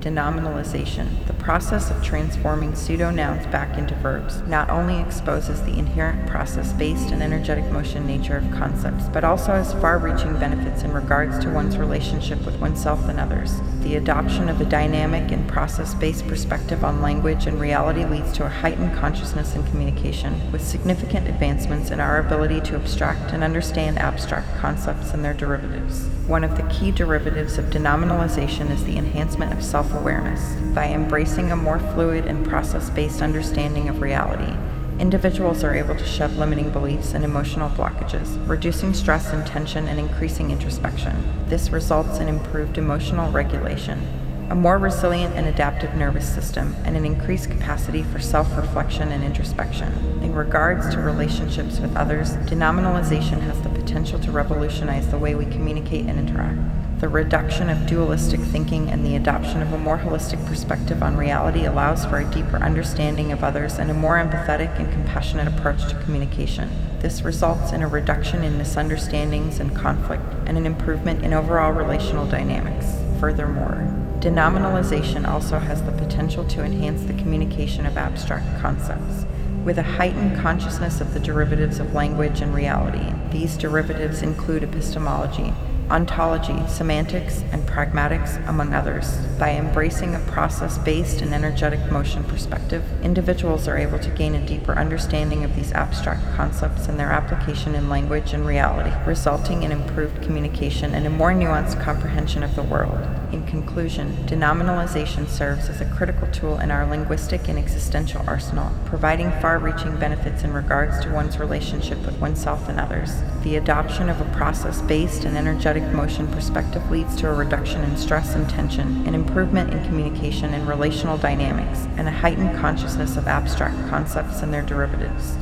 Denominalization, the process of transforming pseudonouns back into verbs, not only exposes the inherent process based and energetic motion nature of concepts, but also has far reaching benefits in regards to one's relationship with oneself and others. The adoption of a dynamic and process based perspective on language and reality leads to a heightened consciousness and communication, with significant advancements in our ability to abstract and understand abstract concepts and their derivatives. One of the key derivatives of denominalization is the enhancement of self awareness. By embracing a more fluid and process based understanding of reality, individuals are able to shed limiting beliefs and emotional blockages, reducing stress and tension and increasing introspection. This results in improved emotional regulation, a more resilient and adaptive nervous system, and an increased capacity for self reflection and introspection. In regards to relationships with others, denominalization has the potential to revolutionize the way we communicate and interact. The reduction of dualistic thinking and the adoption of a more holistic perspective on reality allows for a deeper understanding of others and a more empathetic and compassionate approach to communication. This results in a reduction in misunderstandings and conflict and an improvement in overall relational dynamics. Furthermore, denominalization also has the potential to enhance the communication of abstract concepts. With a heightened consciousness of the derivatives of language and reality, these derivatives include epistemology, ontology, semantics, and pragmatics, among others. By embracing a process based and energetic motion perspective, individuals are able to gain a deeper understanding of these abstract concepts and their application in language and reality, resulting in improved communication and a more nuanced comprehension of the world. In conclusion, denominalization serves as a critical tool in our linguistic and existential arsenal, providing far reaching benefits in regards to one's relationship with oneself and others. The adoption of a process based and energetic motion perspective leads to a reduction in stress and tension, an improvement in communication and relational dynamics, and a heightened consciousness of abstract concepts and their derivatives.